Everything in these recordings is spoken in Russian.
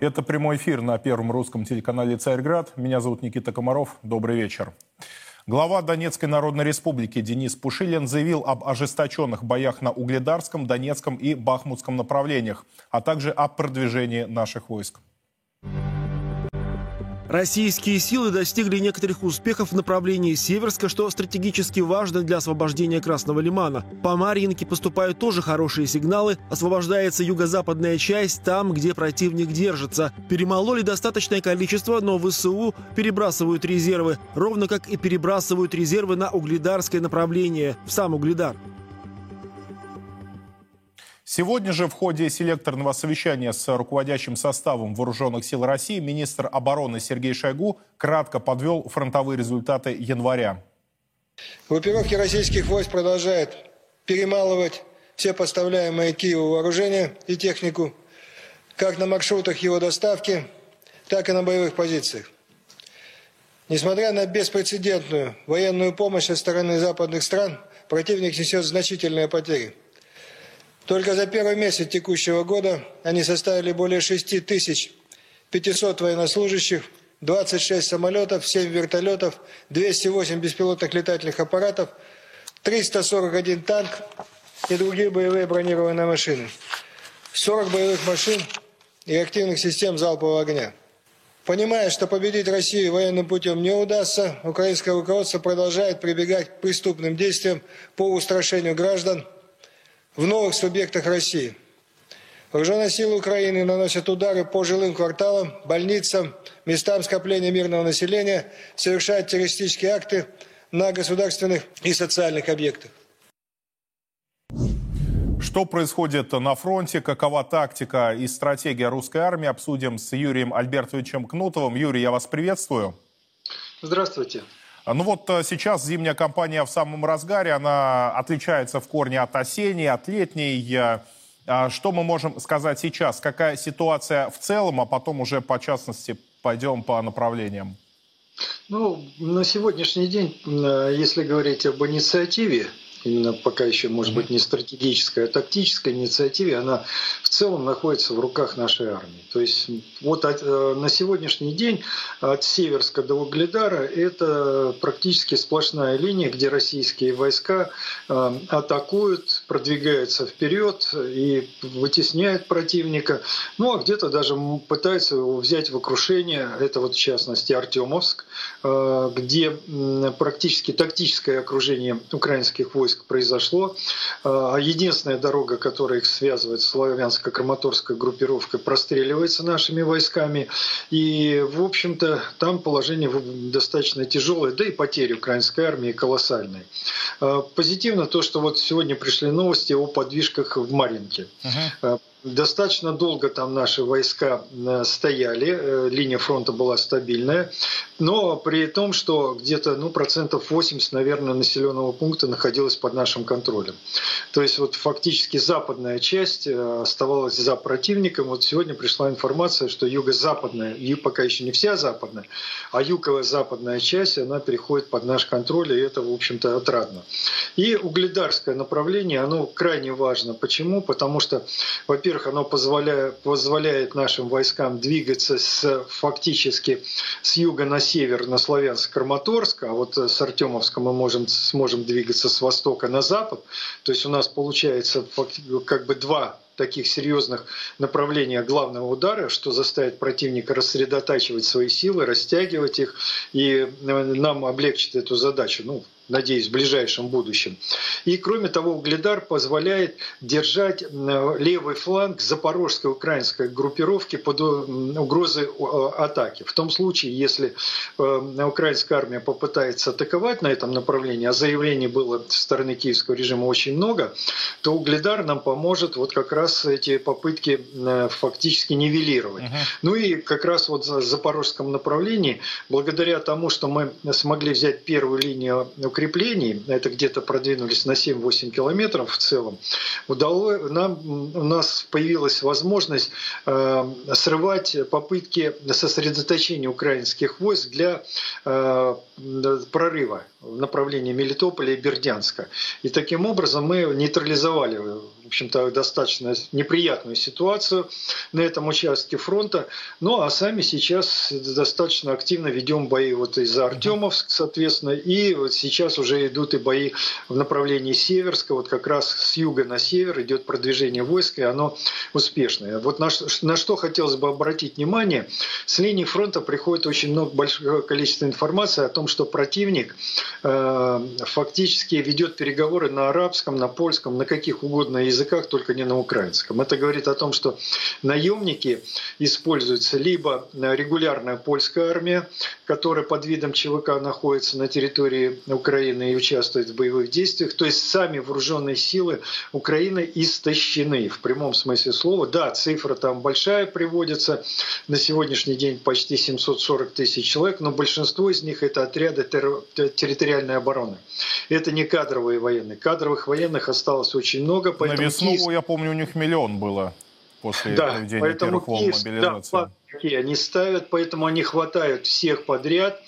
Это прямой эфир на первом русском телеканале «Царьград». Меня зовут Никита Комаров. Добрый вечер. Глава Донецкой Народной Республики Денис Пушилин заявил об ожесточенных боях на Угледарском, Донецком и Бахмутском направлениях, а также о продвижении наших войск. Российские силы достигли некоторых успехов в направлении Северска, что стратегически важно для освобождения Красного Лимана. По Марьинке поступают тоже хорошие сигналы. Освобождается юго-западная часть там, где противник держится. Перемололи достаточное количество, но ВСУ перебрасывают резервы, ровно как и перебрасывают резервы на угледарское направление, в сам Угледар. Сегодня же в ходе селекторного совещания с руководящим составом Вооруженных сил России министр обороны Сергей Шойгу кратко подвел фронтовые результаты января. Группировки российских войск продолжают перемалывать все поставляемые Киеву вооружения и технику, как на маршрутах его доставки, так и на боевых позициях. Несмотря на беспрецедентную военную помощь со стороны западных стран, противник несет значительные потери – только за первый месяц текущего года они составили более 6 тысяч 500 военнослужащих, 26 самолетов, 7 вертолетов, 208 беспилотных летательных аппаратов, 341 танк и другие боевые бронированные машины, 40 боевых машин и активных систем залпового огня. Понимая, что победить Россию военным путем не удастся, украинское руководство продолжает прибегать к преступным действиям по устрашению граждан – в новых субъектах России. Вооруженные силы Украины наносят удары по жилым кварталам, больницам, местам скопления мирного населения, совершают террористические акты на государственных и социальных объектах. Что происходит на фронте, какова тактика и стратегия русской армии, обсудим с Юрием Альбертовичем Кнутовым. Юрий, я вас приветствую. Здравствуйте. А, ну вот э, сейчас зимняя кампания в самом разгаре, она отличается в корне от осенней, от летней. Э, а что мы можем сказать сейчас? Какая ситуация в целом, а потом уже по частности пойдем по направлениям? Ну, на сегодняшний день, э, если говорить об инициативе, именно пока еще, может быть, не стратегическая, а тактическая инициативе, она в целом находится в руках нашей армии. То есть вот от, э, на сегодняшний день от Северска до Угледара это практически сплошная линия, где российские войска э, атакуют, продвигаются вперед и вытесняют противника. Ну а где-то даже пытаются его взять в окружение. Это вот в частности Артемовск, э, где практически тактическое окружение украинских войск произошло. А, а единственная дорога, которая их связывает, славянско-краматорская группировка, простреливается нашими войсками. И, в общем-то, там положение достаточно тяжелое, да и потери украинской армии колоссальные. А, позитивно то, что вот сегодня пришли новости о подвижках в Маринке. Uh-huh. Достаточно долго там наши войска э, стояли, э, линия фронта была стабильная, но при том, что где-то ну, процентов 80, наверное, населенного пункта находилось под нашим контролем. То есть вот фактически западная часть э, оставалась за противником. Вот сегодня пришла информация, что юго-западная, и пока еще не вся западная, а юго-западная часть, она переходит под наш контроль, и это, в общем-то, отрадно. И угледарское направление, оно крайне важно. Почему? Потому что, во-первых, во-первых, оно позволяет, позволяет нашим войскам двигаться с, фактически с юга на север, на Славянск-Краматорск, а вот с Артемовска мы можем, сможем двигаться с востока на запад. То есть у нас получается как бы два таких серьезных направлениях главного удара, что заставит противника рассредотачивать свои силы, растягивать их, и нам облегчит эту задачу. Ну, надеюсь, в ближайшем будущем. И кроме того, Угледар позволяет держать э, левый фланг запорожской украинской группировки под э, угрозой э, атаки. В том случае, если украинская армия попытается атаковать на этом направлении, а заявлений было со стороны киевского режима очень много, то Угледар нам поможет вот как раз эти попытки фактически нивелировать. Uh-huh. Ну и как раз вот в запорожском направлении, благодаря тому, что мы смогли взять первую линию укреплений, это где-то продвинулись на 7-8 километров в целом, удалось, нам, у нас появилась возможность э, срывать попытки сосредоточения украинских войск для э, прорыва в направлении Мелитополя и Бердянска. И таким образом мы нейтрализовали общем-то, достаточно неприятную ситуацию на этом участке фронта. Ну, а сами сейчас достаточно активно ведем бои вот из-за Артемовск, соответственно, и вот сейчас уже идут и бои в направлении Северска, вот как раз с юга на север идет продвижение войск, и оно успешное. Вот на, на что хотелось бы обратить внимание, с линии фронта приходит очень много большое количество информации о том, что противник э, фактически ведет переговоры на арабском, на польском, на каких угодно языках, только не на украинском. Это говорит о том, что наемники используются либо регулярная польская армия, которая под видом ЧВК находится на территории Украины и участвует в боевых действиях, то есть сами вооруженные силы Украины истощены в прямом смысле слова. Да, цифра там большая приводится, на сегодняшний день почти 740 тысяч человек, но большинство из них это отряды территориальной обороны. Это не кадровые военные. Кадровых военных осталось очень много. На весну, Киев... я помню, у них миллион было после да, проведения поэтому первых волн мобилизации. Да, какие они ставят, поэтому они хватают всех подряд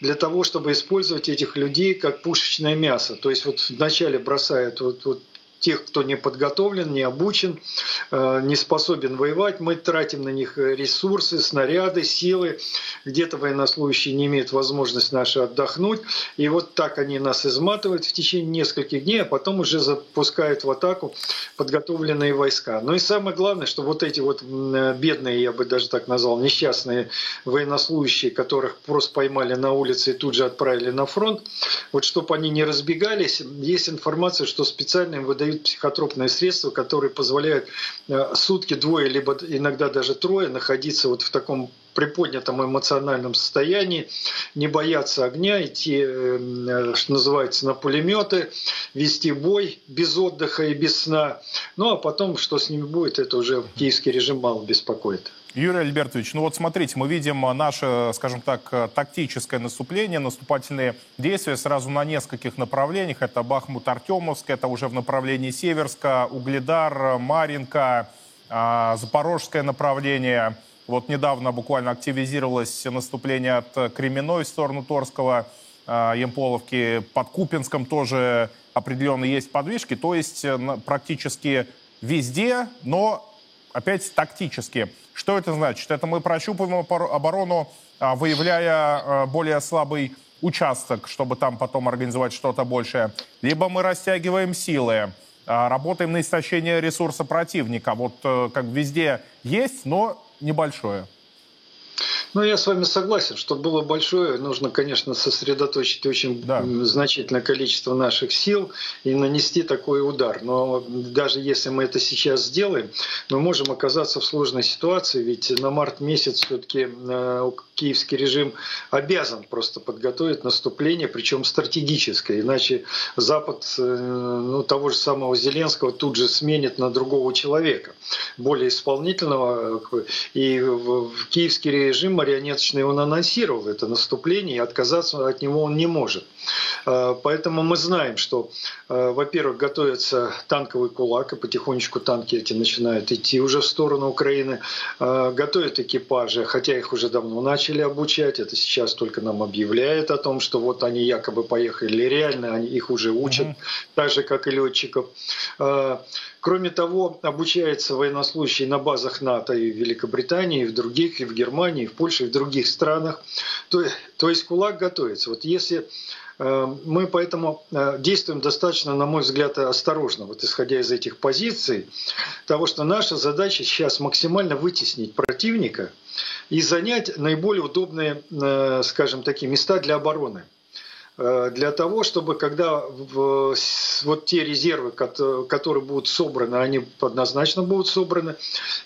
для того, чтобы использовать этих людей как пушечное мясо. То есть вот вначале бросают вот, вот тех, кто не подготовлен, не обучен, э, не способен воевать. Мы тратим на них ресурсы, снаряды, силы. Где-то военнослужащие не имеют возможность наши отдохнуть. И вот так они нас изматывают в течение нескольких дней, а потом уже запускают в атаку подготовленные войска. Ну и самое главное, что вот эти вот бедные, я бы даже так назвал, несчастные военнослужащие, которых просто поймали на улице и тут же отправили на фронт, вот чтобы они не разбегались, есть информация, что специально им выдают дают психотропные средства, которые позволяют э, сутки двое, либо иногда даже трое находиться вот в таком приподнятом эмоциональном состоянии, не бояться огня, идти, э, что называется, на пулеметы, вести бой без отдыха и без сна. Ну а потом, что с ними будет, это уже киевский режим мало беспокоит. Юрий Альбертович, ну вот смотрите, мы видим наше, скажем так, тактическое наступление, наступательные действия сразу на нескольких направлениях. Это Бахмут-Артемовск, это уже в направлении Северска, Угледар, Маринка, а, Запорожское направление. Вот недавно буквально активизировалось наступление от Кременной в сторону Торского, а, Емполовки. Под Купинском тоже определенно есть подвижки. То есть э, практически везде, но опять тактически. Что это значит? Это мы прощупываем оборону, а, выявляя а, более слабый участок, чтобы там потом организовать что-то большее. Либо мы растягиваем силы, а, работаем на истощение ресурса противника. Вот э, как везде есть, но небольшое. Ну, я с вами согласен, что было большое, нужно, конечно, сосредоточить очень да. значительное количество наших сил и нанести такой удар. Но даже если мы это сейчас сделаем, мы можем оказаться в сложной ситуации, ведь на март месяц все-таки э, киевский режим обязан просто подготовить наступление, причем стратегическое, иначе Запад э, ну, того же самого Зеленского тут же сменит на другого человека, более исполнительного, и в киевский режим марионеточный он анонсировал это наступление, и отказаться от него он не может. Э, поэтому мы знаем, что, э, во-первых, готовится танковый кулак, и потихонечку танки эти начинают идти уже в сторону Украины. Э, готовят экипажи, хотя их уже давно начали обучать. Это сейчас только нам объявляет о том, что вот они якобы поехали. Реально они их уже учат, mm-hmm. так же, как и летчиков. Кроме того, обучаются военнослужащие на базах НАТО и в Великобритании, и в других, и в Германии, и в Польше, и в других странах. То, то есть кулак готовится. Вот если э, мы поэтому э, действуем достаточно, на мой взгляд, осторожно, вот исходя из этих позиций, того, что наша задача сейчас максимально вытеснить противника и занять наиболее удобные, э, скажем, такие места для обороны. Для того, чтобы когда вот те резервы, которые будут собраны, они однозначно будут собраны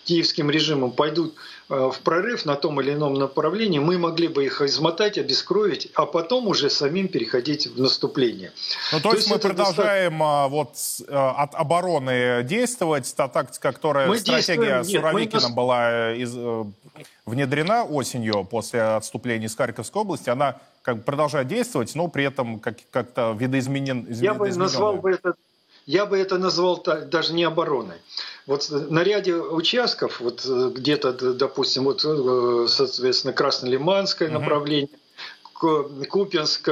киевским режимом, пойдут э, в прорыв на том или ином направлении, мы могли бы их измотать, обескровить, а потом уже самим переходить в наступление. Ну, то, то есть, есть мы продолжаем достаточно... вот э, от обороны действовать, та тактика, которая мы стратегия Суровикина мы... была из, внедрена осенью после отступления из Харьковской области, она как бы продолжает действовать, но при этом как, как-то видоизменен, Я бы назвал бы это я бы это назвал даже не обороной. Вот на ряде участков, вот где-то, допустим, вот, э, соответственно, Краснолиманское угу. направление, Купинск,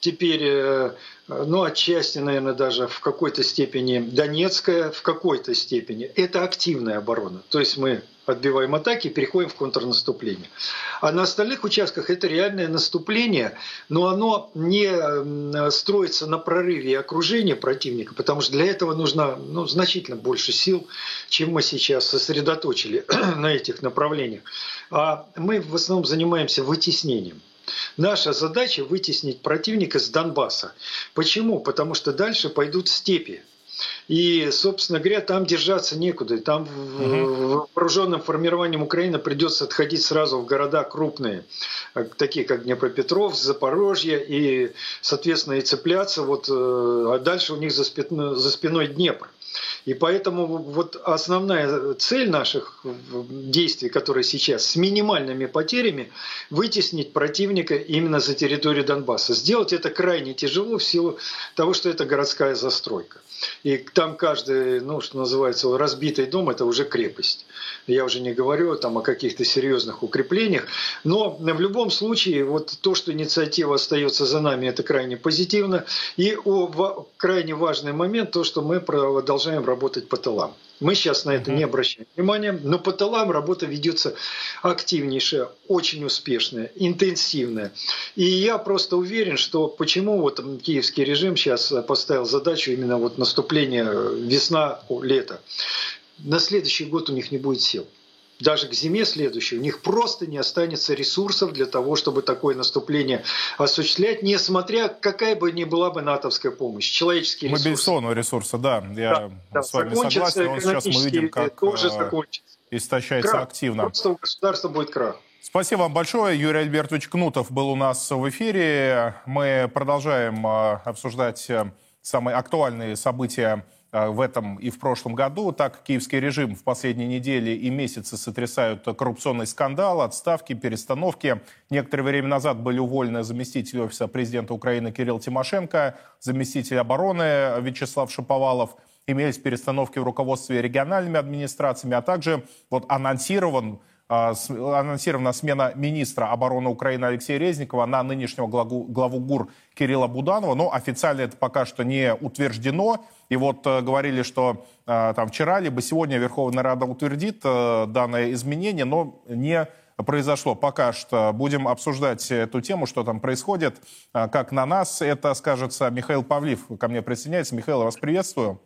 теперь ну, отчасти, наверное, даже в какой-то степени Донецкая, в какой-то степени. Это активная оборона. То есть мы отбиваем атаки переходим в контрнаступление. А на остальных участках это реальное наступление, но оно не строится на прорыве и окружении противника, потому что для этого нужно ну, значительно больше сил, чем мы сейчас сосредоточили на этих направлениях. А мы в основном занимаемся вытеснением. Наша задача вытеснить противника с Донбасса. Почему? Потому что дальше пойдут степи. И, собственно говоря, там держаться некуда. Там угу. вооруженным формированием Украины придется отходить сразу в города крупные, такие как Днепропетровск, Запорожье, и, соответственно, и цепляться. Вот, э, а дальше у них за спиной, за спиной Днепр. И поэтому вот основная цель наших действий, которые сейчас с минимальными потерями, вытеснить противника именно за территорию Донбасса. Сделать это крайне тяжело в силу того, что это городская застройка. И там каждый, ну, что называется, разбитый дом – это уже крепость. Я уже не говорю там о каких-то серьезных укреплениях. Но в любом случае, вот то, что инициатива остается за нами, это крайне позитивно. И о, крайне важный момент, то, что мы продолжаем работать по тылам. Мы сейчас на это не обращаем внимания, но по тылам работа ведется активнейшая, очень успешная, интенсивная. И я просто уверен, что почему вот киевский режим сейчас поставил задачу именно вот наступления весна-лето. На следующий год у них не будет сил даже к зиме следующей, у них просто не останется ресурсов для того, чтобы такое наступление осуществлять, несмотря какая бы ни была бы натовская помощь. Человеческие ресурсы. Мобилизационного ресурса, да. Я да, с вами согласен. Вот сейчас мы видим, как тоже э, истощается крах. активно. Просто у государства будет крах. Спасибо вам большое. Юрий Альбертович Кнутов был у нас в эфире. Мы продолжаем э, обсуждать э, самые актуальные события в этом и в прошлом году. Так, киевский режим в последние недели и месяцы сотрясают коррупционный скандал, отставки, перестановки. Некоторое время назад были уволены заместитель офиса президента Украины Кирилл Тимошенко, заместитель обороны Вячеслав Шаповалов. Имелись перестановки в руководстве региональными администрациями, а также вот анонсирован анонсирована смена министра обороны Украины Алексея Резникова на нынешнего главу, главу ГУР Кирилла Буданова. Но официально это пока что не утверждено. И вот э, говорили, что э, там вчера либо сегодня Верховная Рада утвердит э, данное изменение, но не произошло пока что. Будем обсуждать эту тему, что там происходит, как на нас это скажется. Михаил Павлив ко мне присоединяется. Михаил, вас приветствую.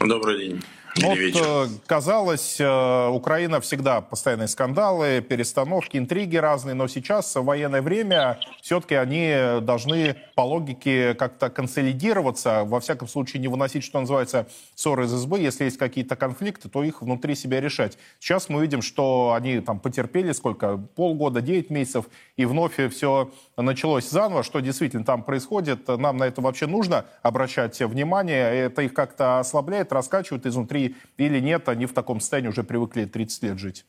Добрый день. Вот, э, казалось, э, Украина всегда постоянные скандалы, перестановки, интриги разные, но сейчас в военное время все-таки они должны по логике как-то консолидироваться, во всяком случае не выносить, что называется, ссоры из СБ. Если есть какие-то конфликты, то их внутри себя решать. Сейчас мы видим, что они там потерпели сколько, полгода, 9 месяцев, и вновь все началось заново. Что действительно там происходит, нам на это вообще нужно обращать внимание. Это их как-то ослабляет, раскачивает изнутри или нет, они в таком состоянии уже привыкли 30 лет жить?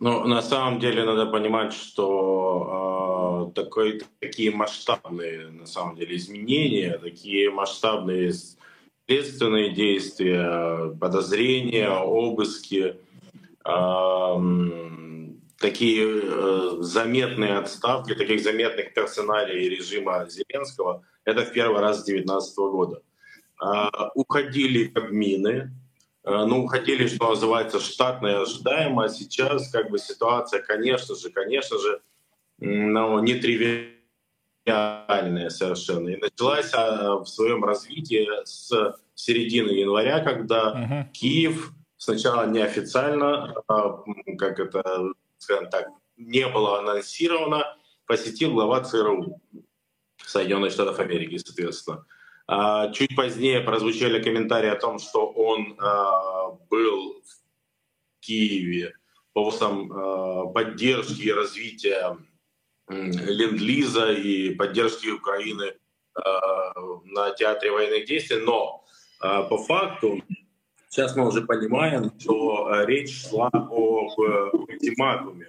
Ну, на самом деле надо понимать, что э, такой, такие масштабные, на самом деле, изменения, такие масштабные следственные действия, подозрения, обыски, э, такие э, заметные отставки, таких заметных персоналей режима Зеленского, это в первый раз с 2019 года. А, уходили Кабмины, а, ну, уходили, что называется, штатно и ожидаемо, а сейчас как бы ситуация, конечно же, конечно же, ну, нетривиальная совершенно. И началась в своем развитии с середины января, когда uh-huh. Киев сначала неофициально, как это, скажем так, не было анонсировано, посетил глава ЦРУ Соединенных Штатов Америки, соответственно. А, чуть позднее прозвучали комментарии о том, что он а, был в Киеве по вопросам а, поддержки и развития ленд-лиза и поддержки Украины на театре военных действий. Но по факту сейчас мы уже понимаем, что речь шла об ультиматуме.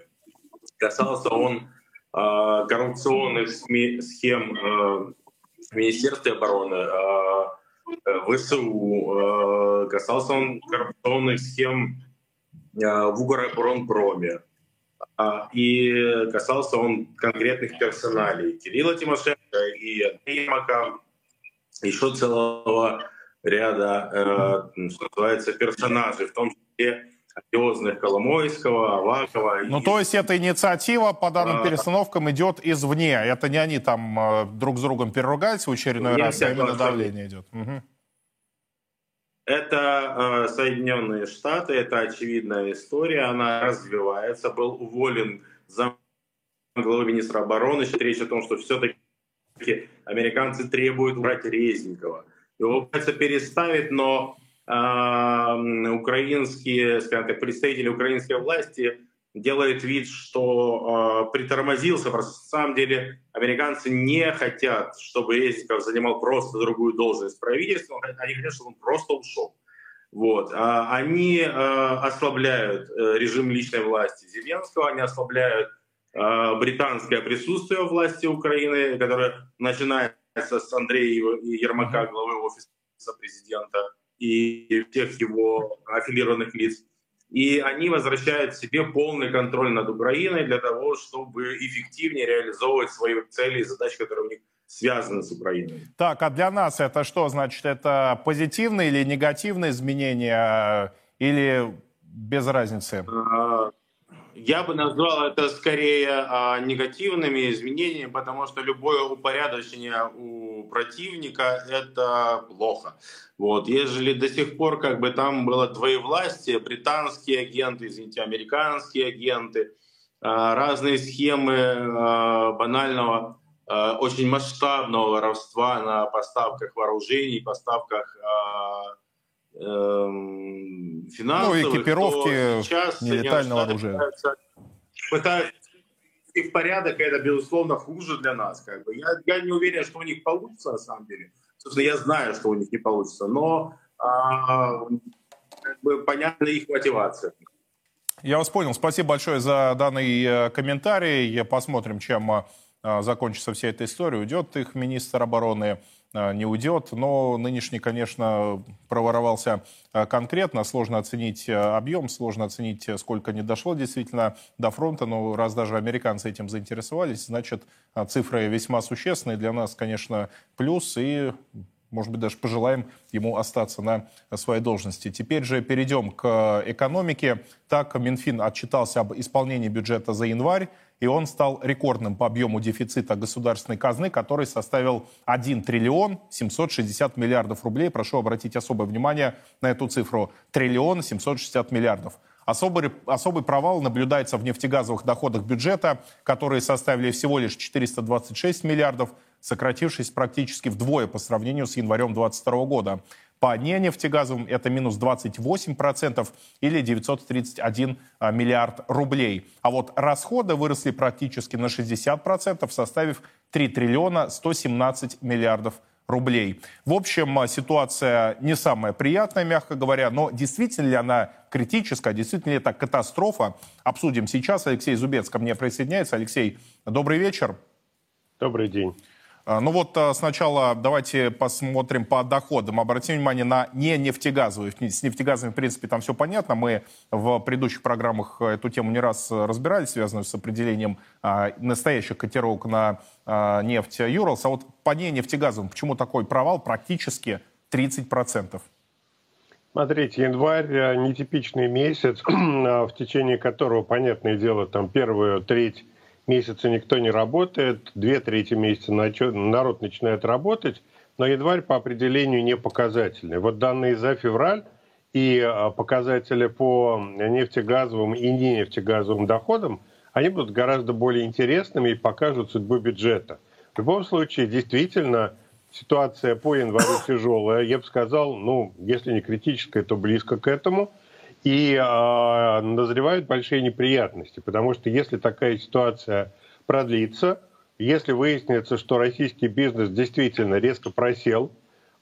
Касался он коррупционных схем в Министерстве обороны, а, э, ВСУ, э, касался он коррупционных схем э, в Укроборонпроме. а, и касался он конкретных персоналей. Кирилла Тимошенко и Андрея Ермака, еще целого ряда, э, что называется, персонажей, в том числе одиозных Коломойского, Авакова. Ну, и... то есть эта инициатива по данным а... перестановкам идет извне. Это не они там э, друг с другом переругались в очередной Я раз, а именно давление идет. Угу. Это э, Соединенные Штаты, это очевидная история, она развивается. Был уволен зам главы министра обороны. Речь о том, что все-таки американцы требуют убрать Резникова. Его пытаются переставить, но украинские, скажем так, представители украинской власти делают вид, что э, притормозился. Просто на самом деле американцы не хотят, чтобы Резников занимал просто другую должность в правительстве. Они хотят, чтобы он просто ушел. Вот. А они э, ослабляют э, режим личной власти Зеленского, они ослабляют э, британское присутствие власти Украины, которое начинается с Андрея Ермака, главы офиса президента, и всех его аффилированных лиц. И они возвращают себе полный контроль над Украиной для того, чтобы эффективнее реализовывать свои цели и задачи, которые у них связаны с Украиной. Так, а для нас это что значит? Это позитивные или негативные изменения или без разницы? А, я бы назвал это скорее а, негативными изменениями, потому что любое упорядочение у противника — это плохо. Вот. Ежели до сих пор как бы там было двоевластие, британские агенты, извините, американские агенты, а, разные схемы а, банального, очень масштабного воровства на поставках вооружений, поставках финансовых, ну, экипировки, сейчас нелетального оружия. Пытаются, пытаются в порядок, это, безусловно, хуже для нас. Как бы. я, я не уверен, что у них получится, на самом деле. Собственно, я знаю, что у них не получится, но а, как бы, понятна их мотивация. Я вас понял. Спасибо большое за данный э, комментарий. Посмотрим, чем э, закончится вся эта история. Уйдет их министр обороны не уйдет. Но нынешний, конечно, проворовался э, конкретно. Сложно оценить э, объем, сложно оценить, сколько не дошло действительно до фронта. Но раз даже американцы этим заинтересовались, значит, цифры весьма существенные. Для нас, конечно, плюс. И может быть, даже пожелаем ему остаться на своей должности. Теперь же перейдем к экономике. Так, Минфин отчитался об исполнении бюджета за январь и он стал рекордным по объему дефицита государственной казны, который составил 1 триллион 760 миллиардов рублей. Прошу обратить особое внимание на эту цифру. Триллион 760 миллиардов. Особый, особый провал наблюдается в нефтегазовых доходах бюджета, которые составили всего лишь 426 миллиардов, сократившись практически вдвое по сравнению с январем 2022 года. По ненефтегазовым это минус 28% или 931 а, миллиард рублей. А вот расходы выросли практически на 60%, составив 3 триллиона 117 миллиардов рублей. В общем, а, ситуация не самая приятная, мягко говоря, но действительно ли она критическая, действительно ли это катастрофа, обсудим сейчас. Алексей Зубец ко мне присоединяется. Алексей, добрый вечер. Добрый день. А, ну вот а, сначала давайте посмотрим по доходам. Обратим внимание на не нефтегазовые. С нефтегазовыми, в принципе, там все понятно. Мы в предыдущих программах эту тему не раз разбирались, связанную с определением а, настоящих котировок на нефть Юралс. А вот по не нефтегазовым почему такой провал практически 30%? Смотрите, январь нетипичный месяц, в течение которого, понятное дело, там первую треть месяца никто не работает, две трети месяца народ начинает работать, но январь по определению не показательный. Вот данные за февраль и а, показатели по нефтегазовым и не нефтегазовым доходам, они будут гораздо более интересными и покажут судьбу бюджета. В любом случае, действительно, ситуация по январю тяжелая. Я бы сказал, ну, если не критическая, то близко к этому – и э, назревают большие неприятности, потому что если такая ситуация продлится, если выяснится, что российский бизнес действительно резко просел,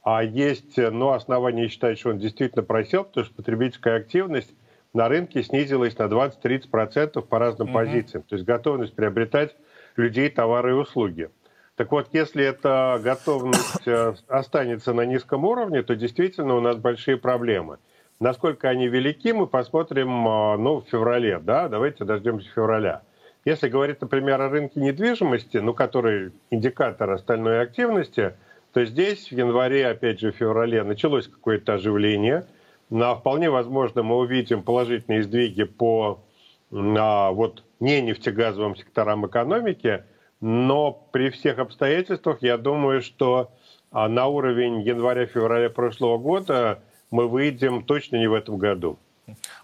а есть ну, основания считать, что он действительно просел, потому что потребительская активность на рынке снизилась на 20-30% по разным mm-hmm. позициям. То есть готовность приобретать людей, товары и услуги. Так вот, если эта готовность э, останется на низком уровне, то действительно у нас большие проблемы. Насколько они велики, мы посмотрим а, ну, в феврале. Да? Давайте дождемся февраля. Если говорить, например, о рынке недвижимости, ну, который индикатор остальной активности, то здесь в январе, опять же, в феврале началось какое-то оживление. Но вполне возможно мы увидим положительные сдвиги по а, вот, не нефтегазовым секторам экономики, но при всех обстоятельствах я думаю, что а, на уровень января-февраля прошлого года мы выйдем точно не в этом году.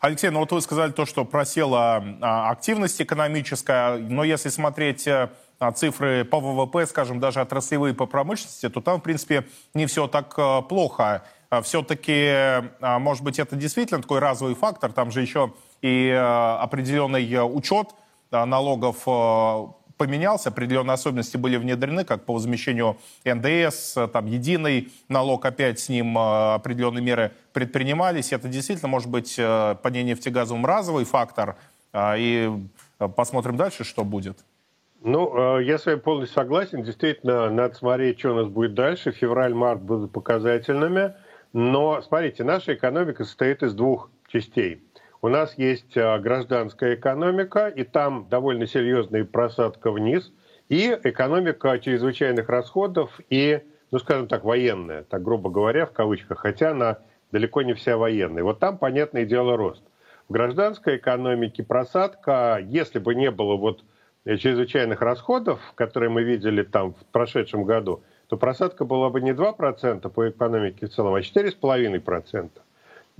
Алексей, ну вот вы сказали то, что просела а, активность экономическая, но если смотреть э, цифры по ВВП, скажем, даже отраслевые по промышленности, то там, в принципе, не все так э, плохо. Все-таки, может быть, это действительно такой разовый фактор, там же еще и э, определенный учет налогов поменялся, определенные особенности были внедрены, как по возмещению НДС, там единый налог, опять с ним э, определенные меры предпринимались. Это действительно может быть э, по нефтегазовым разовый фактор. Э, и посмотрим дальше, что будет. Ну, я с вами полностью согласен. Действительно, надо смотреть, что у нас будет дальше. Февраль-март будут показательными. Но, смотрите, наша экономика состоит из двух частей. У нас есть а, гражданская экономика, и там довольно серьезная просадка вниз, и экономика чрезвычайных расходов и, ну, скажем так, военная, так грубо говоря, в кавычках, хотя она далеко не вся военная. Вот там, понятное дело, рост. В гражданской экономике просадка, если бы не было вот чрезвычайных расходов, которые мы видели там в прошедшем году, то просадка была бы не 2% по экономике в целом, а 4,5%.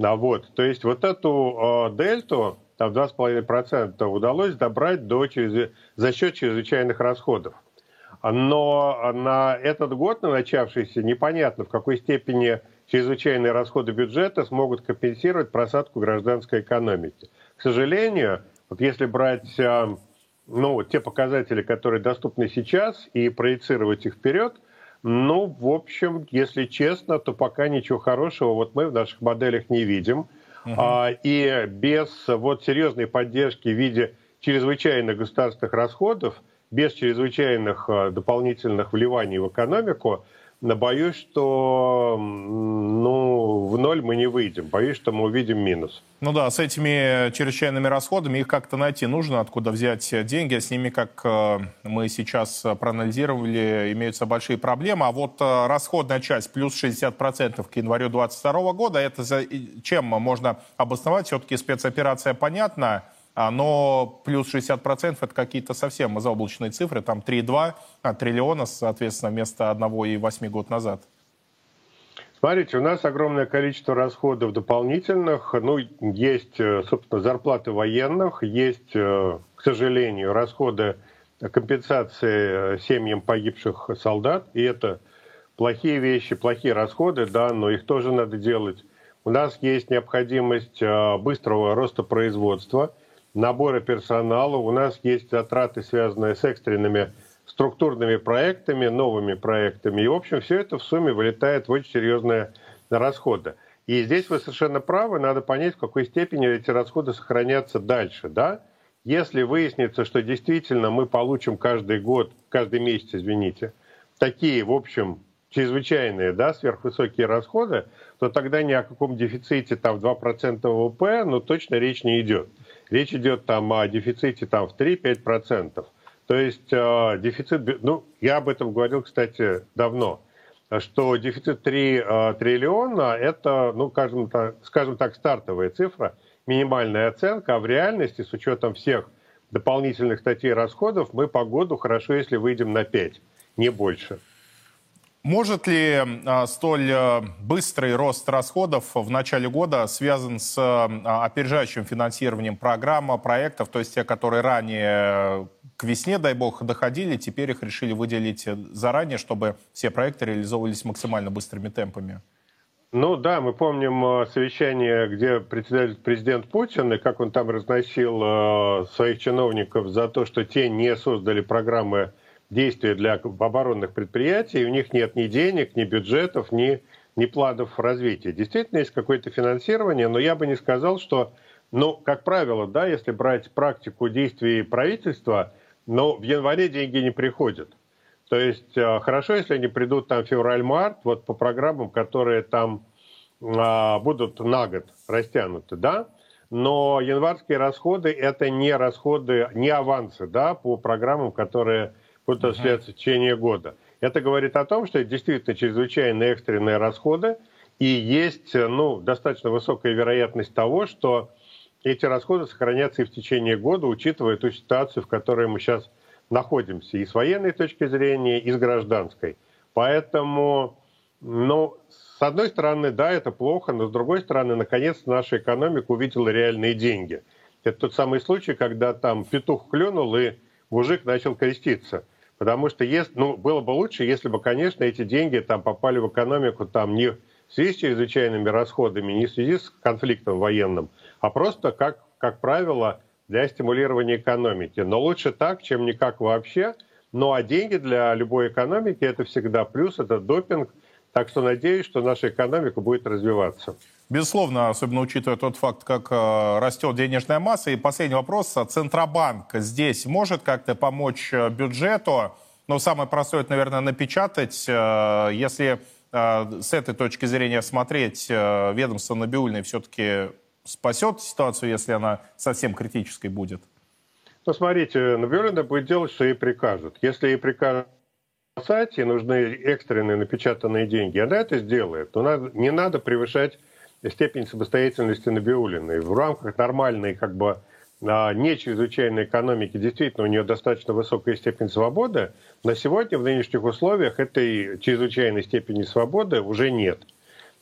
А вот, то есть вот эту э, дельту, там 2,5% удалось добрать до, через, за счет чрезвычайных расходов. Но на этот год, на начавшийся, непонятно, в какой степени чрезвычайные расходы бюджета смогут компенсировать просадку гражданской экономики. К сожалению, вот если брать ну, те показатели, которые доступны сейчас, и проецировать их вперед – ну, в общем, если честно, то пока ничего хорошего вот мы в наших моделях не видим. Uh-huh. А, и без вот серьезной поддержки в виде чрезвычайных государственных расходов, без чрезвычайных а, дополнительных вливаний в экономику, боюсь, что ну, в ноль мы не выйдем. Боюсь, что мы увидим минус. Ну да, с этими чрезвычайными расходами их как-то найти нужно, откуда взять деньги. С ними, как э, мы сейчас проанализировали, имеются большие проблемы. А вот э, расходная часть плюс 60% к январю 2022 года, это за чем можно обосновать? Все-таки спецоперация понятна. А, но плюс 60% это какие-то совсем заоблачные цифры, там 3,2 а, триллиона, соответственно, вместо 1,8 год назад. Смотрите, у нас огромное количество расходов дополнительных. Ну, есть, э, собственно, зарплаты военных, есть, э, к сожалению, расходы компенсации э, семьям погибших солдат. И это плохие вещи, плохие расходы, да, но их тоже надо делать. У нас есть необходимость быстрого роста производства – набора персонала. У нас есть затраты, связанные с экстренными структурными проектами, новыми проектами. И, в общем, все это в сумме вылетает в очень серьезные расходы. И здесь вы совершенно правы, надо понять, в какой степени эти расходы сохранятся дальше. Да? Если выяснится, что действительно мы получим каждый год, каждый месяц, извините, такие, в общем, чрезвычайные, да, сверхвысокие расходы, то тогда ни о каком дефиците там в 2% ВВП, ну, точно речь не идет. Речь идет там о дефиците там, в 3-5%. То есть э, дефицит, ну, я об этом говорил, кстати, давно, что дефицит 3 э, триллиона – это, ну, скажем так, скажем так, стартовая цифра, минимальная оценка, а в реальности, с учетом всех дополнительных статей расходов, мы по году хорошо, если выйдем на 5, не больше. Может ли а, столь а, быстрый рост расходов в начале года связан с а, опережающим финансированием программ, проектов, то есть те, которые ранее к весне, дай бог, доходили, теперь их решили выделить заранее, чтобы все проекты реализовывались максимально быстрыми темпами? Ну да, мы помним совещание, где председатель президент Путин, и как он там разносил своих чиновников за то, что те не создали программы действия для оборонных предприятий, у них нет ни денег, ни бюджетов, ни, ни планов развития. Действительно, есть какое-то финансирование, но я бы не сказал, что, ну, как правило, да, если брать практику действий правительства, но в январе деньги не приходят. То есть э, хорошо, если они придут там февраль-март, вот по программам, которые там а, будут на год растянуты, да, но январские расходы это не расходы, не авансы, да, по программам, которые будут осуществляться в течение года. Это говорит о том, что это действительно чрезвычайно экстренные расходы, и есть ну, достаточно высокая вероятность того, что эти расходы сохранятся и в течение года, учитывая ту ситуацию, в которой мы сейчас находимся, и с военной точки зрения, и с гражданской. Поэтому, ну, с одной стороны, да, это плохо, но с другой стороны, наконец наша экономика увидела реальные деньги. Это тот самый случай, когда там петух клюнул, и мужик начал креститься. Потому что если, ну, было бы лучше, если бы, конечно, эти деньги там попали в экономику там не в связи с чрезвычайными расходами, не в связи с конфликтом военным, а просто, как, как правило, для стимулирования экономики. Но лучше так, чем никак вообще. Ну а деньги для любой экономики это всегда плюс, это допинг. Так что надеюсь, что наша экономика будет развиваться. Безусловно, особенно учитывая тот факт, как э, растет денежная масса. И последний вопрос. Центробанк здесь может как-то помочь э, бюджету? Ну, самое простое, это, наверное, напечатать. Э, если с этой точки зрения смотреть, ведомство Набиульной все-таки спасет ситуацию, если она совсем критической будет? Ну, смотрите, Набиулина будет делать, что ей прикажут. Если ей прикажут спасать, и нужны экстренные напечатанные деньги, она это сделает. Но надо, не надо превышать степень самостоятельности Набиулиной. В рамках нормальной, как бы, а, не чрезвычайной экономики действительно у нее достаточно высокая степень свободы. На сегодня в нынешних условиях этой чрезвычайной степени свободы уже нет.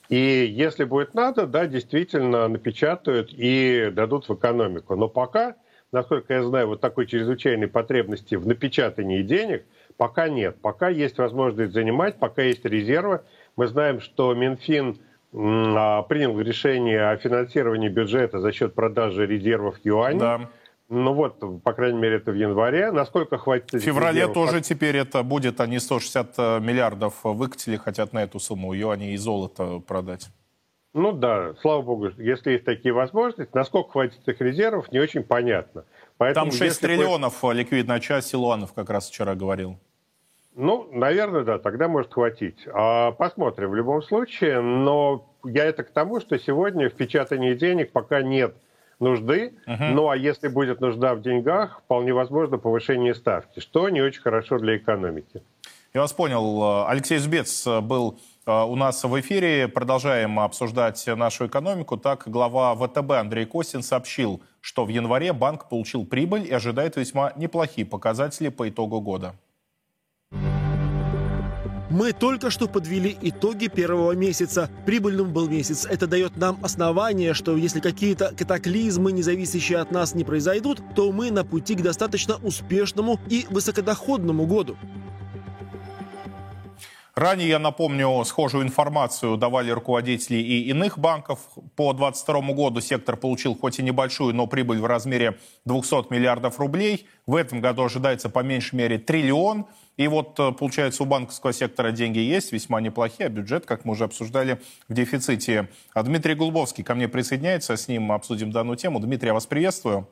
И если будет надо, да, действительно напечатают и дадут в экономику. Но пока, насколько я знаю, вот такой чрезвычайной потребности в напечатании денег пока нет. Пока есть возможность занимать, пока есть резервы. Мы знаем, что Минфин принял решение о финансировании бюджета за счет продажи резервов юаней. Да. Ну вот, по крайней мере, это в январе. Насколько хватит... В феврале резервов? тоже теперь это будет, они 160 э, миллиардов выкатили, хотят на эту сумму юаней и золото продать. Ну да, слава богу, если есть такие возможности, насколько хватит этих резервов, не очень понятно. Поэтому, Там 6 триллионов будет... ликвидная часть, Силуанов как раз вчера говорил. Ну, наверное, да, тогда может хватить. А посмотрим в любом случае, но я это к тому, что сегодня в печатании денег пока нет нужды. Угу. Ну а если будет нужда в деньгах, вполне возможно повышение ставки, что не очень хорошо для экономики. Я вас понял. Алексей Зубец был э, у нас в эфире. Продолжаем обсуждать нашу экономику. Так, глава ВТБ Андрей Костин сообщил, что в январе банк получил прибыль и ожидает весьма неплохие показатели по итогу года. Мы только что подвели итоги первого месяца. Прибыльным был месяц. Это дает нам основание, что если какие-то катаклизмы, не зависящие от нас, не произойдут, то мы на пути к достаточно успешному и высокодоходному году. Ранее, я напомню, схожую информацию давали руководители и иных банков. По 2022 году сектор получил хоть и небольшую, но прибыль в размере 200 миллиардов рублей. В этом году ожидается по меньшей мере триллион. И вот, э, получается, у банковского сектора деньги есть, весьма неплохие, а бюджет, как мы уже обсуждали, в дефиците. А Дмитрий Голубовский ко мне присоединяется, с ним обсудим данную тему. Дмитрий, я вас приветствую.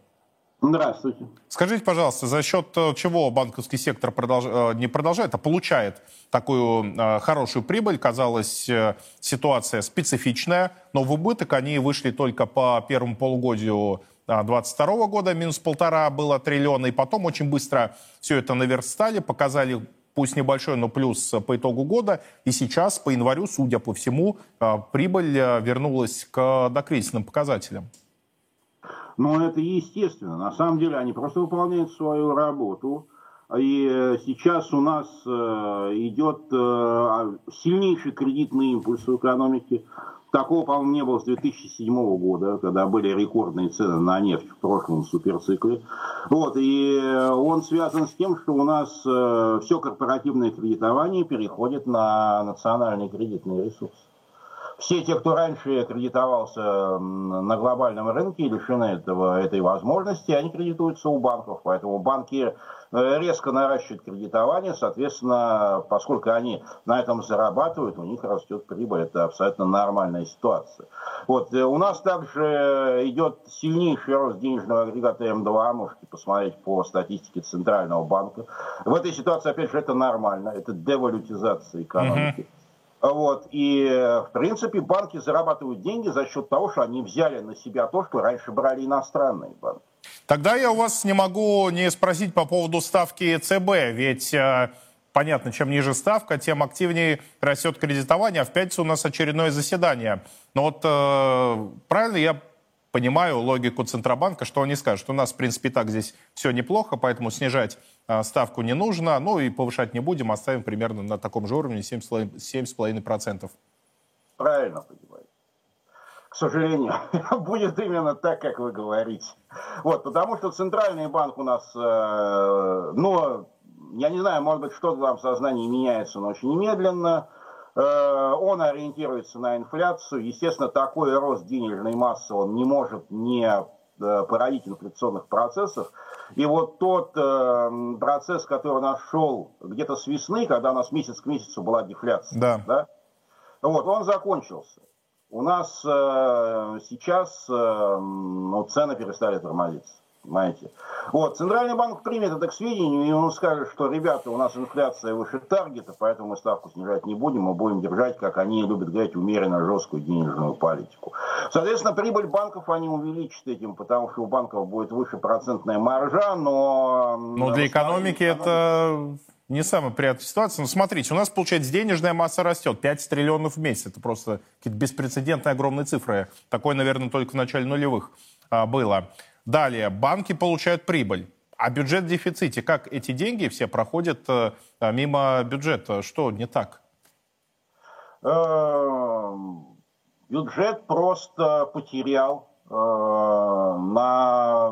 Здравствуйте. Скажите, пожалуйста, за счет э, чего банковский сектор продолж... Э, не продолжает, а получает такую э, хорошую прибыль? Казалось, ситуация специфичная, но в убыток они вышли только по первому полугодию 2022 года, минус полтора было триллиона, и потом очень быстро все это наверстали, показали пусть небольшой, но плюс по итогу года. И сейчас, по январю, судя по всему, прибыль вернулась к докризисным показателям. Но это естественно. На самом деле они просто выполняют свою работу. И э, сейчас у нас э, идет э, сильнейший кредитный импульс в экономике. Такого, по-моему, не было с 2007 года, когда были рекордные цены на нефть в прошлом суперцикле. Вот, и он связан с тем, что у нас все корпоративное кредитование переходит на национальный кредитный ресурс все те, кто раньше кредитовался на глобальном рынке, лишены этого, этой возможности, они кредитуются у банков. Поэтому банки э, резко наращивают кредитование, соответственно, поскольку они на этом зарабатывают, у них растет прибыль. Это абсолютно нормальная ситуация. Вот. Э, у нас также идет сильнейший рост денежного агрегата М2, можете посмотреть по статистике Центрального банка. В этой ситуации, опять же, это нормально, это девалютизация экономики. Uh-huh. Вот. И, в принципе, банки зарабатывают деньги за счет того, что они взяли на себя то, что раньше брали иностранные банки. Тогда я у вас не могу не спросить по поводу ставки ЦБ, ведь э, понятно, чем ниже ставка, тем активнее растет кредитование, а в пятницу у нас очередное заседание. Но вот э, правильно я понимаю логику Центробанка, что они скажут, что у нас, в принципе, так здесь все неплохо, поэтому снижать э, ставку не нужно, ну и повышать не будем, оставим примерно на таком же уровне 7,5%. Правильно понимаете. К сожалению, будет именно так, как вы говорите. Вот, потому что Центральный банк у нас, э, ну, я не знаю, может быть, что-то там в сознании меняется, но очень медленно. Э, он ориентируется на инфляцию. Естественно, такой рост денежной массы он не может не э, породить инфляционных процессов. И вот тот э, процесс, который нашел где-то с весны, когда у нас месяц к месяцу была дефляция, да. Да, вот, он закончился. У нас э, сейчас э, ну, цены перестали тормозиться. Понимаете? Вот, Центральный банк примет это к сведению, и он скажет, что, ребята, у нас инфляция выше таргета, поэтому мы ставку снижать не будем, мы будем держать, как они любят говорить, умеренно жесткую денежную политику. Соответственно, прибыль банков они увеличат этим, потому что у банков будет выше процентная маржа, но... Но для экономики это не самая приятная ситуация. Но смотрите, у нас, получается, денежная масса растет. 5 триллионов в месяц. Это просто какие-то беспрецедентные огромные цифры. Такое, наверное, только в начале нулевых а, было. Далее, банки получают прибыль. А бюджет в дефиците. Как эти деньги все проходят э, мимо бюджета? Что не так? Эм, бюджет просто потерял э, на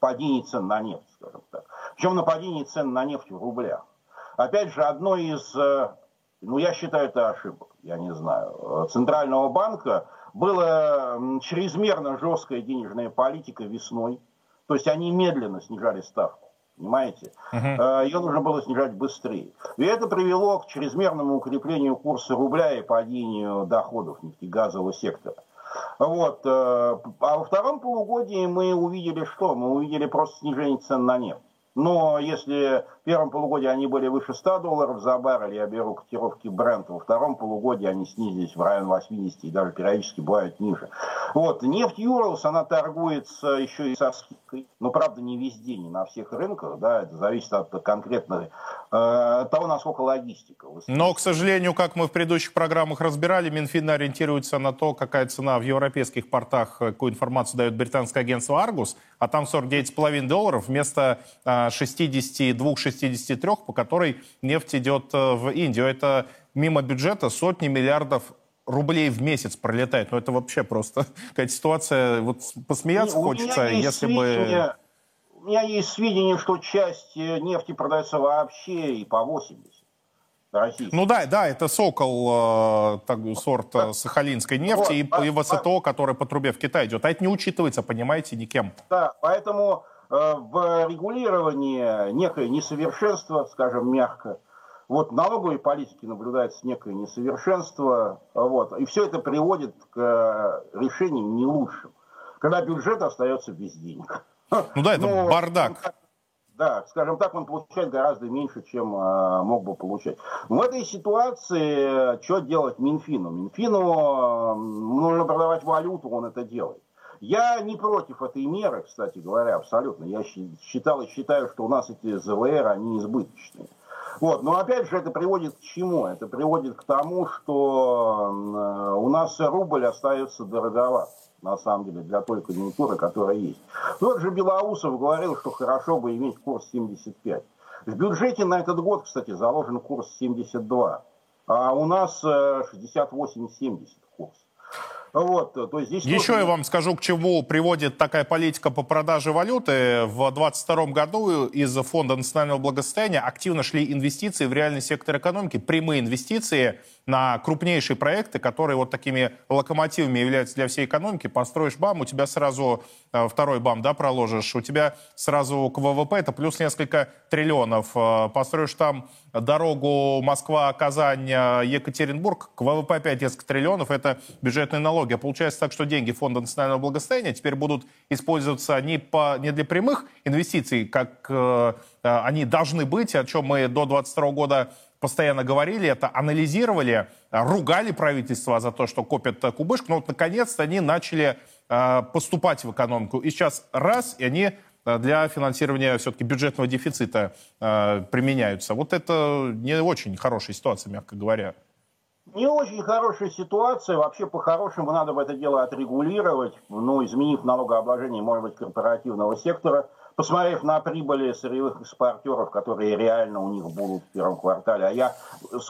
падении цен на нефть, скажем так. Причем на падении цен на нефть в рублях. Опять же, одно из, э, ну я считаю это ошибок, я не знаю, Центрального банка была чрезмерно жесткая денежная политика весной. То есть они медленно снижали ставку. Понимаете? Uh-huh. Ее нужно было снижать быстрее. И это привело к чрезмерному укреплению курса рубля и падению доходов нефтегазового сектора. Вот. Э, а во втором полугодии мы увидели что? Мы увидели просто снижение цен на нефть. Но если первом полугодии они были выше 100 долларов за баррель, я беру котировки Brent. Во втором полугодии они снизились в район 80 и даже периодически бывают ниже. Вот, нефть Юрлс, она торгуется еще и со скидкой. Но, правда, не везде, не на всех рынках. Да, это зависит от конкретно э, того, насколько логистика. Но, к сожалению, как мы в предыдущих программах разбирали, Минфин ориентируется на то, какая цена в европейских портах, э, какую информацию дает британское агентство Argus, а там 49,5 долларов вместо э, 62-60 63, по которой нефть идет э, в Индию. Это мимо бюджета сотни миллиардов рублей в месяц пролетает. Но это вообще просто какая-то ситуация. Вот посмеяться у хочется, если сведения, бы... У меня есть сведения, что часть э, нефти продается вообще и по 80. Российский. Ну да, да, это сокол э, так, сорт э, сахалинской нефти вот, и, а, и ВСТО, а, который по трубе в Китай идет. А это не учитывается, понимаете, никем. Да, поэтому в регулировании некое несовершенство, скажем мягко. Вот налоговой политике наблюдается некое несовершенство. Вот, и все это приводит к решениям не лучшим. Когда бюджет остается без денег. Ну да, это Но, бардак. Да, скажем так, он получает гораздо меньше, чем э, мог бы получать. В этой ситуации что делать Минфину? Минфину нужно продавать валюту, он это делает. Я не против этой меры, кстати говоря, абсолютно. Я считал и считаю, что у нас эти ЗВР, они избыточные. Вот. Но опять же это приводит к чему? Это приводит к тому, что у нас рубль остается дороговат, на самом деле, для той конъюнктуры, которая есть. Тот же Белоусов говорил, что хорошо бы иметь курс 75. В бюджете на этот год, кстати, заложен курс 72, а у нас 68-70 э. Вот, то есть здесь Еще тоже... я вам скажу, к чему приводит такая политика по продаже валюты. В 2022 году из Фонда национального благосостояния активно шли инвестиции в реальный сектор экономики, прямые инвестиции на крупнейшие проекты, которые вот такими локомотивами являются для всей экономики. Построишь БАМ, у тебя сразу э, второй БАМ, да, проложишь, у тебя сразу к ВВП это плюс несколько триллионов. Э, построишь там дорогу Москва-Казань, э, к ВВП опять несколько триллионов, это бюджетные налоги. А получается так, что деньги Фонда национального благосостояния теперь будут использоваться не, по, не для прямых инвестиций, как они должны быть, о чем мы до 2022 года постоянно говорили это, анализировали, ругали правительство за то, что копят кубышку, но вот наконец-то они начали поступать в экономику. И сейчас раз, и они для финансирования все-таки бюджетного дефицита применяются. Вот это не очень хорошая ситуация, мягко говоря не очень хорошая ситуация. Вообще, по-хорошему, надо бы это дело отрегулировать, ну, изменив налогообложение, может быть, корпоративного сектора, посмотрев на прибыли сырьевых экспортеров, которые реально у них будут в первом квартале. А я,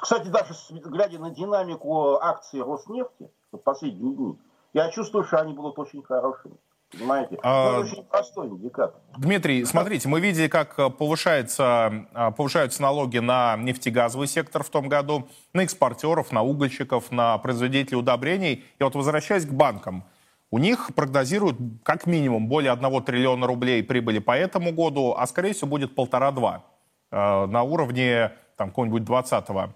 кстати, даже глядя на динамику акций Роснефти в последние дни, я чувствую, что они будут очень хорошими. Понимаете? А... Это очень простой индикатор. Дмитрий, смотрите, мы видели, как э, повышается, э, повышаются налоги на нефтегазовый сектор в том году, на экспортеров, на угольщиков, на производителей удобрений. И вот возвращаясь к банкам, у них прогнозируют как минимум более 1 триллиона рублей прибыли по этому году, а скорее всего будет полтора-два э, на уровне там, какого-нибудь 20-го.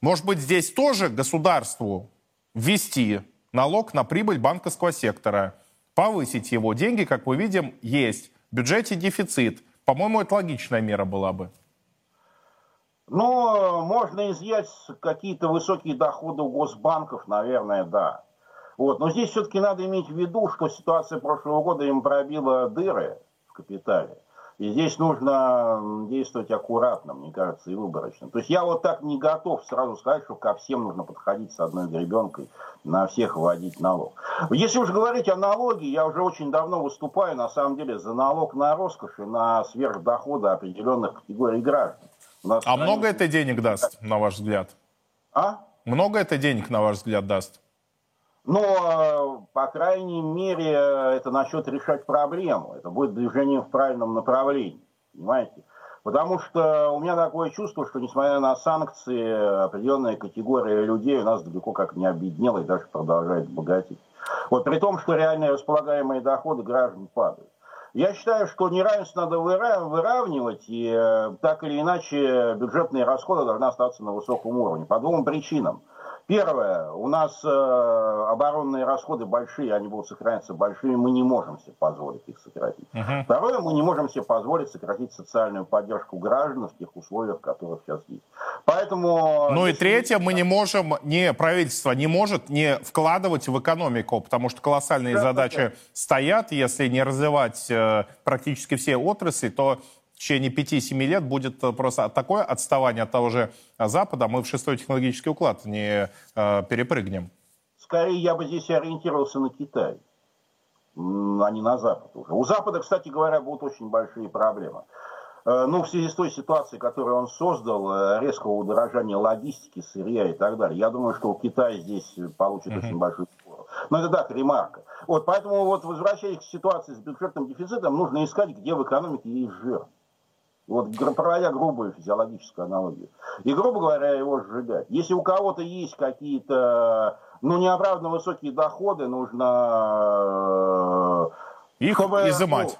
Может быть, здесь тоже государству ввести налог на прибыль банковского сектора – повысить его. Деньги, как мы видим, есть. В бюджете дефицит. По-моему, это логичная мера была бы. Ну, можно изъять какие-то высокие доходы у госбанков, наверное, да. Вот. Но здесь все-таки надо иметь в виду, что ситуация прошлого года им пробила дыры в капитале. И здесь нужно действовать аккуратно, мне кажется, и выборочно. То есть я вот так не готов сразу сказать, что ко всем нужно подходить с одной гребенкой, на всех вводить налог. Если уж говорить о налоге, я уже очень давно выступаю, на самом деле, за налог на роскошь и на сверхдоходы определенных категорий граждан. А стране... много это денег даст, на ваш взгляд? А? Много это денег, на ваш взгляд, даст? Но, по крайней мере, это начнет решать проблему. Это будет движение в правильном направлении. Понимаете? Потому что у меня такое чувство, что несмотря на санкции, определенная категория людей у нас далеко как не объединела и даже продолжает богатеть. Вот при том, что реальные располагаемые доходы граждан падают. Я считаю, что неравенство надо выравнивать, и э, так или иначе бюджетные расходы должны остаться на высоком уровне. По двум причинам. Первое, у нас э, оборонные расходы большие, они будут сохраняться большими, мы не можем себе позволить их сократить. Uh-huh. Второе, мы не можем себе позволить сократить социальную поддержку граждан в тех условиях, в которых сейчас есть. Поэтому... Ну и третье, мы не можем, не правительство не может не вкладывать в экономику, потому что колоссальные да, задачи да. стоят, если не развивать э, практически все отрасли, то в течение 5-7 лет будет э, просто такое отставание от того же э, Запада, мы в шестой технологический уклад не э, перепрыгнем. Скорее, я бы здесь ориентировался на Китай, а не на Запад уже. У Запада, кстати говоря, будут очень большие проблемы. Э, ну, в связи с той ситуацией, которую он создал, резкого удорожания логистики, сырья и так далее, я думаю, что у Китая здесь получит mm-hmm. очень большой спор. Но это так, ремарка. Вот, поэтому, вот, возвращаясь к ситуации с бюджетным дефицитом, нужно искать, где в экономике есть жир. Вот проводя грубую физиологическую аналогию. И, грубо говоря, его сжигать. Если у кого-то есть какие-то, ну, неоправданно высокие доходы, нужно... Э, Их чтобы, изымать.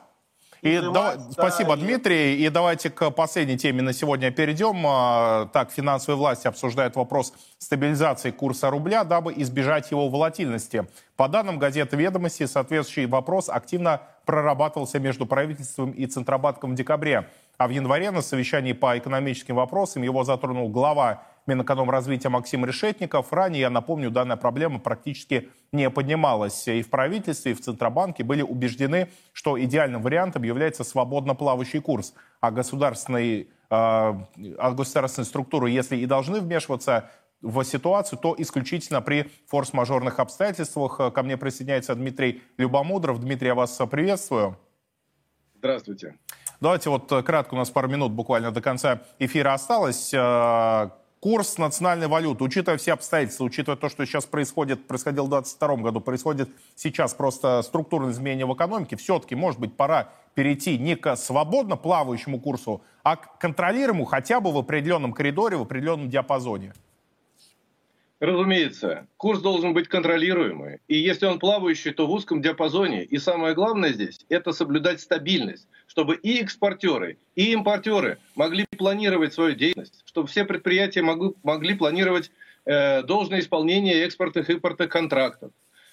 Ну, и да, спасибо, Дмитрий. И давайте к последней теме на сегодня перейдем. А, так, финансовые власти обсуждают вопрос стабилизации курса рубля, дабы избежать его волатильности. По данным газеты «Ведомости», соответствующий вопрос активно прорабатывался между правительством и Центробанком в декабре. А в январе на совещании по экономическим вопросам его затронул глава Минэкономразвития Максим Решетников. Ранее, я напомню, данная проблема практически не поднималась. И в правительстве, и в Центробанке были убеждены, что идеальным вариантом является свободно плавающий курс. А государственные, а государственные структуры, если и должны вмешиваться в ситуацию, то исключительно при форс-мажорных обстоятельствах. Ко мне присоединяется Дмитрий Любомудров. Дмитрий, я вас приветствую. Здравствуйте. Давайте вот э, кратко, у нас пару минут буквально до конца эфира осталось. Э, курс национальной валюты, учитывая все обстоятельства, учитывая то, что сейчас происходит, происходило в 2022 году, происходит сейчас просто структурное изменение в экономике, все-таки, может быть, пора перейти не к свободно плавающему курсу, а к контролируемому хотя бы в определенном коридоре, в определенном диапазоне. Разумеется, курс должен быть контролируемый. И если он плавающий, то в узком диапазоне. И самое главное здесь – это соблюдать стабильность, чтобы и экспортеры, и импортеры могли планировать свою деятельность, чтобы все предприятия могли, могли планировать э, должное исполнение экспортных и импортных контрактов.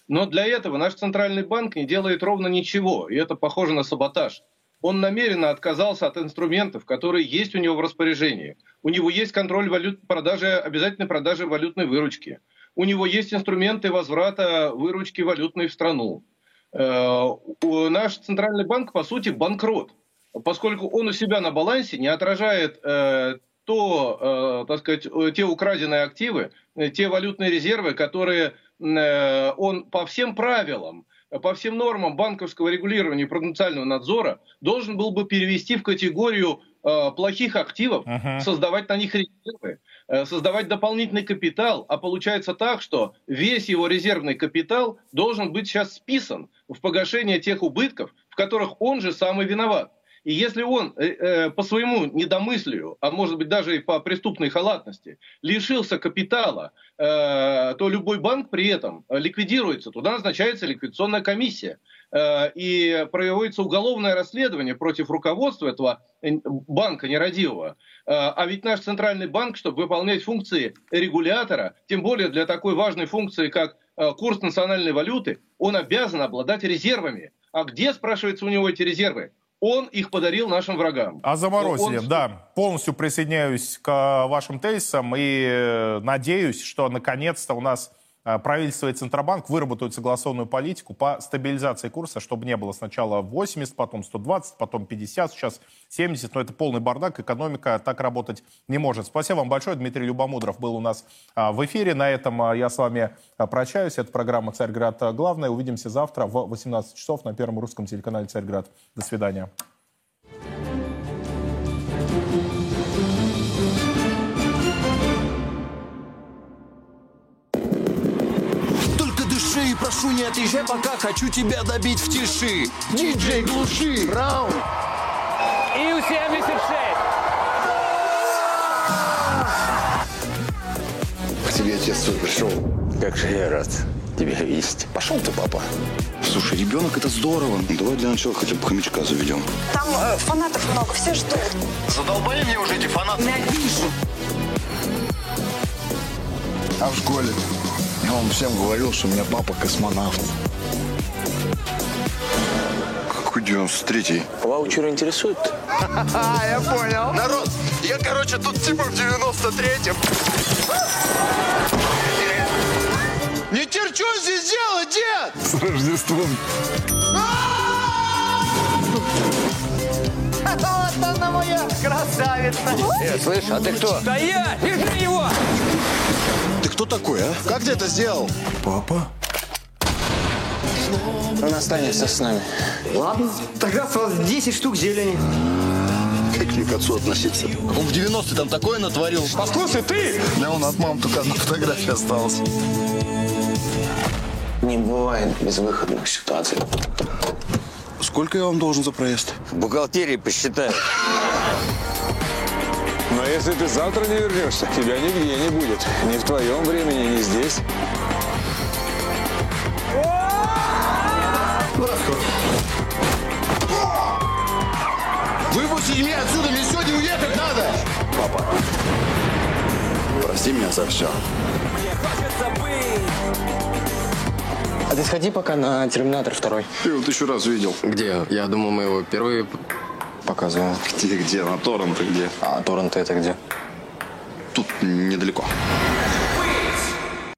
Но для этого наш центральный банк не делает ровно ничего, и это похоже на саботаж. Он намеренно отказался от инструментов, которые есть у него в распоряжении. У него есть контроль валют, продажи, обязательной продажи валютной выручки. У него есть инструменты возврата выручки валютной в страну. Э, наш центральный банк, по сути, банкрот, поскольку он у себя на балансе не отражает э, то, э, так сказать, те украденные активы, те валютные резервы, которые он по всем правилам, по всем нормам банковского регулирования и пруденциального надзора должен был бы перевести в категорию плохих активов, uh-huh. создавать на них резервы. Э, создавать дополнительный капитал, а получается так, что весь его резервный капитал должен быть сейчас списан в погашение тех убытков, в которых он же самый виноват. И если он э, э, по своему недомыслию, а может быть даже и по преступной халатности, лишился капитала, э, то любой банк при этом ликвидируется. Туда назначается ликвидационная комиссия. Э, и проводится уголовное расследование против руководства этого банка нерадивого. Э, а ведь наш центральный банк, чтобы выполнять функции регулятора, тем более для такой важной функции, как э, курс национальной валюты, он обязан обладать резервами. А где, спрашивается, у него эти резервы? Он их подарил нашим врагам. А заморозили, он... да. Полностью присоединяюсь к вашим тезисам и надеюсь, что наконец-то у нас Э, правительство и Центробанк выработают согласованную политику по стабилизации курса, чтобы не было сначала 80, потом 120, потом 50, сейчас 70. Но это полный бардак, экономика так работать не может. Спасибо вам большое. Дмитрий Любомудров был у нас а, в эфире. На этом а, я с вами а, прощаюсь. Это программа «Царьград. Главное». Увидимся завтра в 18 часов на первом русском телеканале «Царьград». До свидания. Прошу, не отъезжай пока, хочу тебя добить в тиши. Диджей, глуши! Раунд! Ил-76! К тебе отец пришел. Как же я рад тебя видеть. Пошел ты, папа. Слушай, ребенок это здорово. Давай для начала хотя бы хомячка заведем. Там э, фанатов много, все ждут. Задолбали мне уже эти фанаты. Ненавижу. А в школе? Я вам всем говорил, что у меня папа космонавт. Какой 93-й? Ваучер интересует? Я понял. Народ, я, короче, тут типа в 93-м. Не терчу здесь делать, дед! С Рождеством. Вот она моя красавица. Э, слышь, а ты кто? Стоять! Держи его! кто такой, а? Как ты это сделал? Папа? Он останется с нами. Ладно. Тогда с вас 10 штук зелени. Как мне к отцу относиться? Он в 90-е там такое натворил. Послушай, ты! Да он от мамы только одна фотография осталась. Не бывает безвыходных ситуаций. Сколько я вам должен за проезд? В бухгалтерии посчитаю. Но если ты завтра не вернешься, тебя нигде не будет. Ни в твоем времени, ни здесь. Выпустите меня отсюда, мне сегодня уехать надо! Папа, прости меня за все. А ты сходи пока на Терминатор второй. Ты вот еще раз видел. Где? Я думал, мы его первые показывал. Где, где? На торренты где? А торренты это где? Тут недалеко.